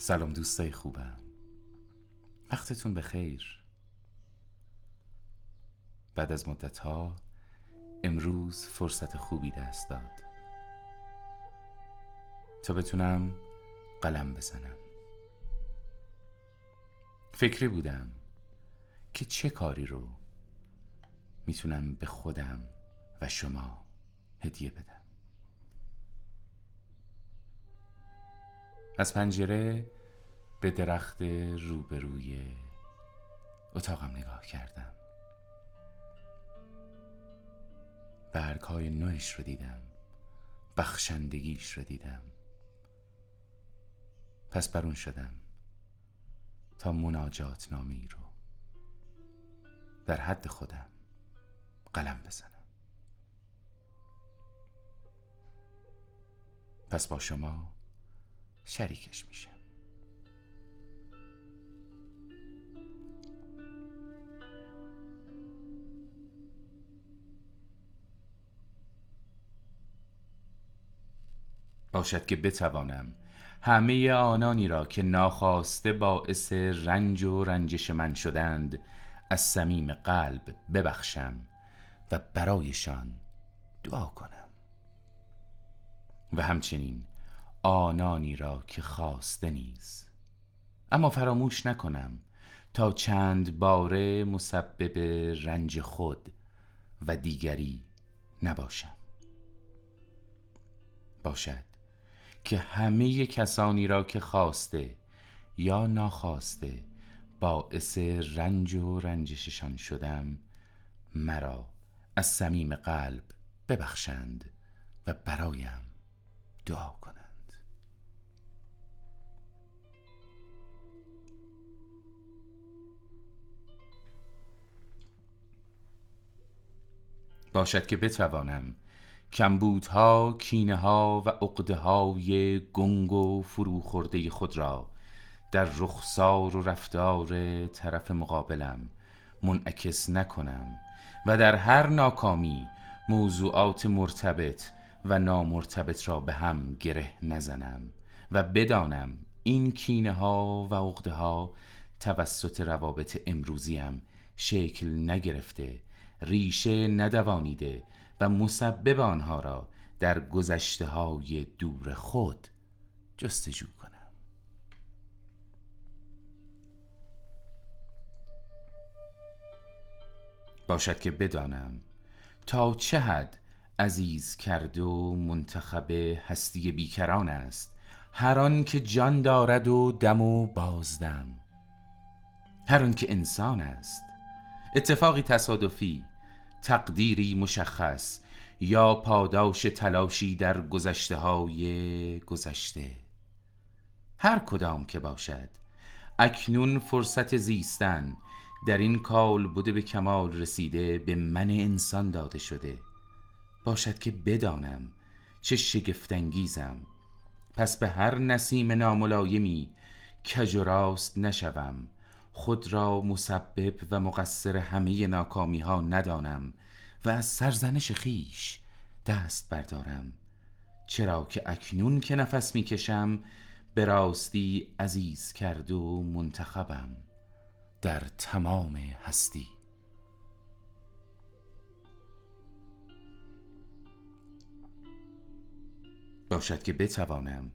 سلام دوستای خوبم. وقتتون بخیر. بعد از مدت ها امروز فرصت خوبی دست داد. تا بتونم قلم بزنم. فکری بودم که چه کاری رو می‌تونم به خودم و شما هدیه بدم. از پنجره به درخت روبروی اتاقم نگاه کردم. برگهای نوش رو دیدم بخشندگیش رو دیدم. پس برون شدم تا مناجات نامی رو در حد خودم قلم بزنم. پس با شما شریکش میشم باشد که بتوانم همه آنانی را که ناخواسته باعث رنج و رنجش من شدند از صمیم قلب ببخشم و برایشان دعا کنم. و همچنین آنانی را که خواسته نیز اما فراموش نکنم تا چند باره مسبب رنج خود و دیگری نباشم. باشد که همه کسانی را که خواسته یا ناخواسته باعث رنج و رنجششان شدم مرا از صمیم قلب ببخشند و برایم دعا کنند. باشد که بتوانم. کمبودها، کینه ها و عقده های گنگ و فروخورده خود را در رخسار و رفتار طرف مقابلم منعکس نکنم و در هر ناکامی موضوعات مرتبط و نامرتبط را به هم گره نزنم و بدانم این کینه ها و عقده ها توسط روابط امروزیم شکل نگرفته ریشه ندوانیده و مسبب آنها را در گذشته های دور خود جستجو کنم. باشد که بدانم تا چه حد عزیز کرد و منتخب هستی بیکران است. هر آن که جان دارد و دم و بازدم. هر آن که انسان است. اتفاقی تصادفی تقدیری مشخص یا پاداش تلاشی در گذشته های گذشته. هر کدام که باشد اکنون فرصت زیستن در این کال بوده به کمال رسیده به من انسان داده شده. باشد که بدانم چه شگفتانگیزم. پس به هر نسیم ناملایمی کج و راست نشوم. خود را مسبب و مقصر همه ناکامی ها ندانم و از سرزنش خیش دست بردارم. چرا که اکنون که نفس می‌کشم به راستی عزیز کرد و منتخبم. در تمام هستی. باشد که بتوانم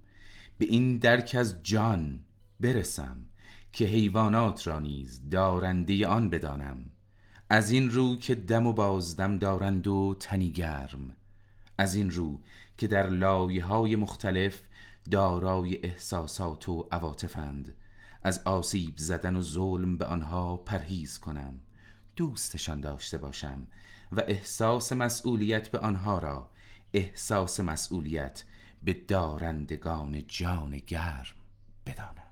به این درک از جان برسم. که حیوانات را نیز دارنده آن بدانم. از این رو که دم و بازدم دارند و تنی گرم. از این رو که در لایه های مختلف دارای احساسات و عواطفند. از آسیب زدن و ظلم به آنها پرهیز کنم. دوستشان داشته باشم و احساس مسئولیت به آنها را احساس مسئولیت به دارندگان جان گرم بدانم.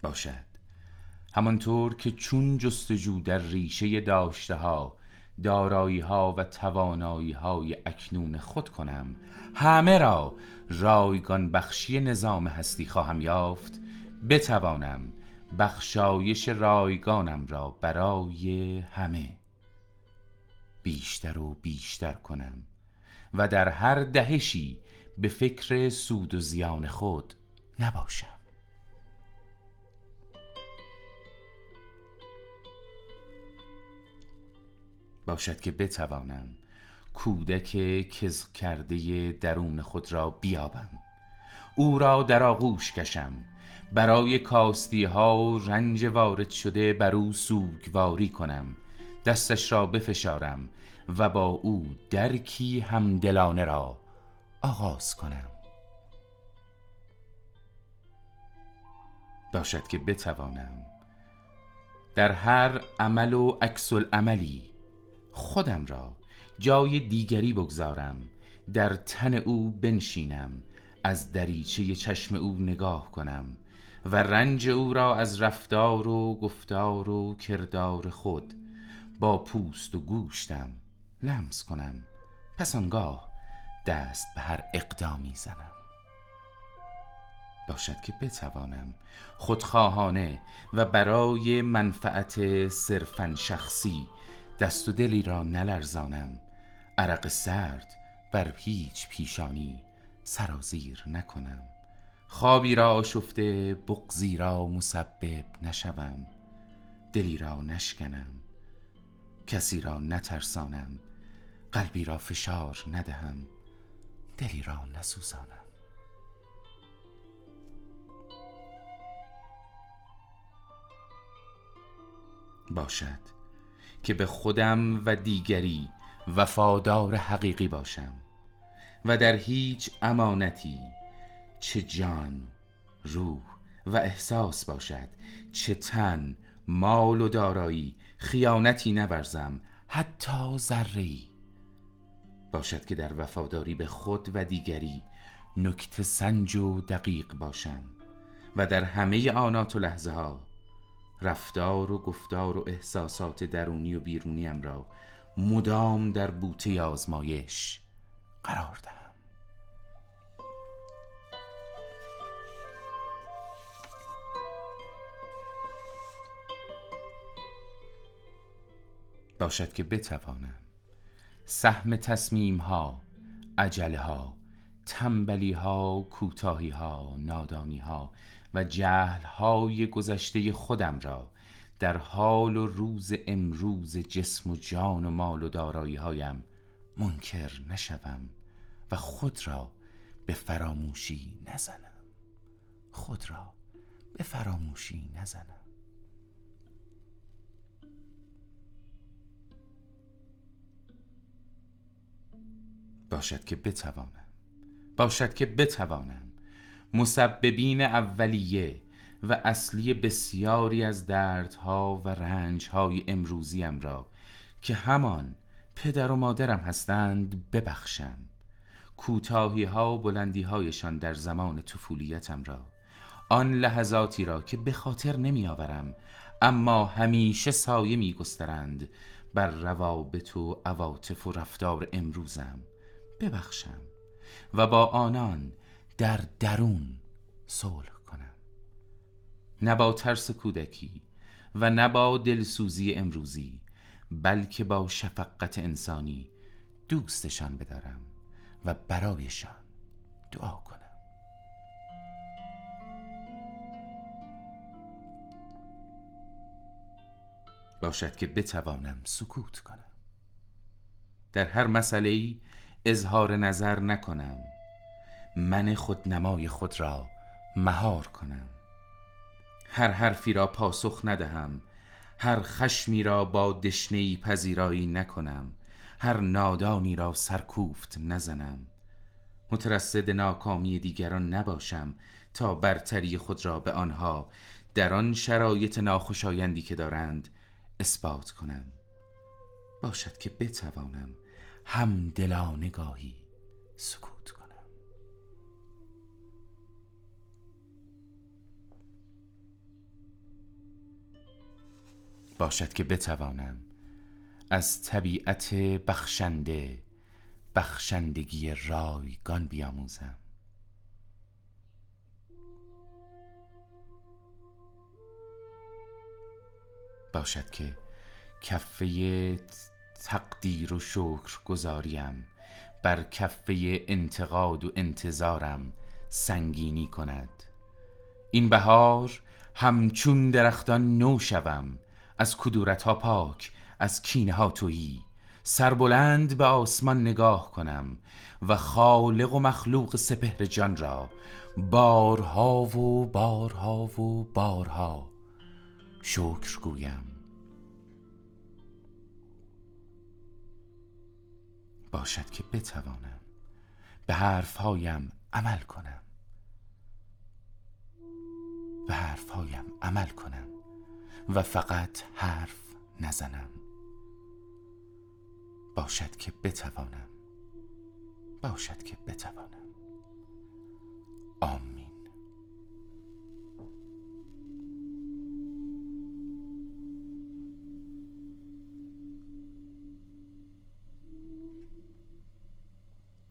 باشد. همانطور که چون جستجو در ریشه داشته ها دارایی ها و توانایی های اکنون خود کنم همه را رایگان بخشی نظام هستی خواهم یافت بتوانم بخشایش رایگانم را برای همه بیشتر و بیشتر کنم و در هر دهشی به فکر سود و زیان خود نباشم. باشد که بتوانم کودک کز کرده درون خود را بیابم. او را در آغوش کشم. برای کاستی ها رنج وارد شده بر او سوگواری کنم. دستش را بفشارم و با او درکی همدلانه را آغاز کنم. باشد که بتوانم در هر عمل و عکس عملی خودم را جای دیگری بگذارم در تن او بنشینم از دریچه چشم او نگاه کنم و رنج او را از رفتار و گفتار و کردار خود با پوست و گوشتم لمس کنم. پس آنگاه دست به هر اقدامی زنم. باشد که بتوانم خودخواهانه و برای منفعت صرفا شخصی دست و دلی را نلرزانم. عرق سرد بر هیچ پیشانی سرازیر نکنم. خوابی را آشفته بغزی را مسبب نشوم. دلی را نشکنم. کسی را نترسانم. قلبی را فشار ندهم. دلی را نسوزانم. باشد. که به خودم و دیگری وفادار حقیقی باشم و در هیچ امانتی چه جان روح و احساس باشد چه تن مال و دارایی خیانتی نورزم حتی ذره باشد که در وفاداری به خود و دیگری نکته سنج و دقیق باشم و در همه آنات و لحظه ها رفتار و گفتار و احساسات درونی و بیرونیم را مدام در بوته آزمایش قرار دهم. باشد که بتوانم سهم تصمیم ها عجله ها تنبلی ها کوتاهی ها نادانی ها و جهل های گذشته خودم را در حال و روز امروز جسم و جان و مال و دارایی هایم منکر نشوم و خود را به فراموشی نزنم. خود را به فراموشی نزنم. باشد که بتوانم. باشد که بتوانم. مسببین اولیه و اصلی بسیاری از دردها و رنجهای امروزیم را که همان پدر و مادرم هستند ببخشم کوتاهی ها و بلندی هایشان در زمان طفولیتم را آن لحظاتی را که به خاطر نمی آورم اما همیشه سایه می گسترند بر روابط و عواطف و رفتار امروزم. ببخشم. و با آنان در درون صلح کنم. نه با ترس کودکی و نه با دلسوزی امروزی بلکه با شفقت انسانی دوستشان بدارم و برایشان دعا کنم. باشد که بتوانم سکوت کنم. در هر مسئله اظهار نظر نکنم. من خودنمای خود را مهار کنم. هر حرفی را پاسخ ندهم هر خشمی را با دشنهی پذیرایی نکنم هر نادانی را سرکوفت نزنم. مترصد ناکامی دیگران نباشم تا برتری خود را به آنها در آن شرایط ناخوشایندی که دارند اثبات کنم. باشد که بتوانم هم دلانگاهی سکوت کنم. باشد که بتوانم از طبیعت بخشنده بخشندگی رایگان بیاموزم. باشد که کفه تقدیر و شکر گذاریم بر کفه انتقاد و انتظارم سنگینی کند. این بهار همچون درختان نو شوم از کدورت ها پاک از کینه ها تویی. سربلند به آسمان نگاه کنم و خالق و مخلوق سپهر جان را بارها و بارها و بارها شکر گویم. باشد که بتوانم به حرفهایم عمل کنم. به حرفهایم عمل کنم. و فقط حرف نزنم. باشد که بتوانم. باشد که بتوانم. آمین.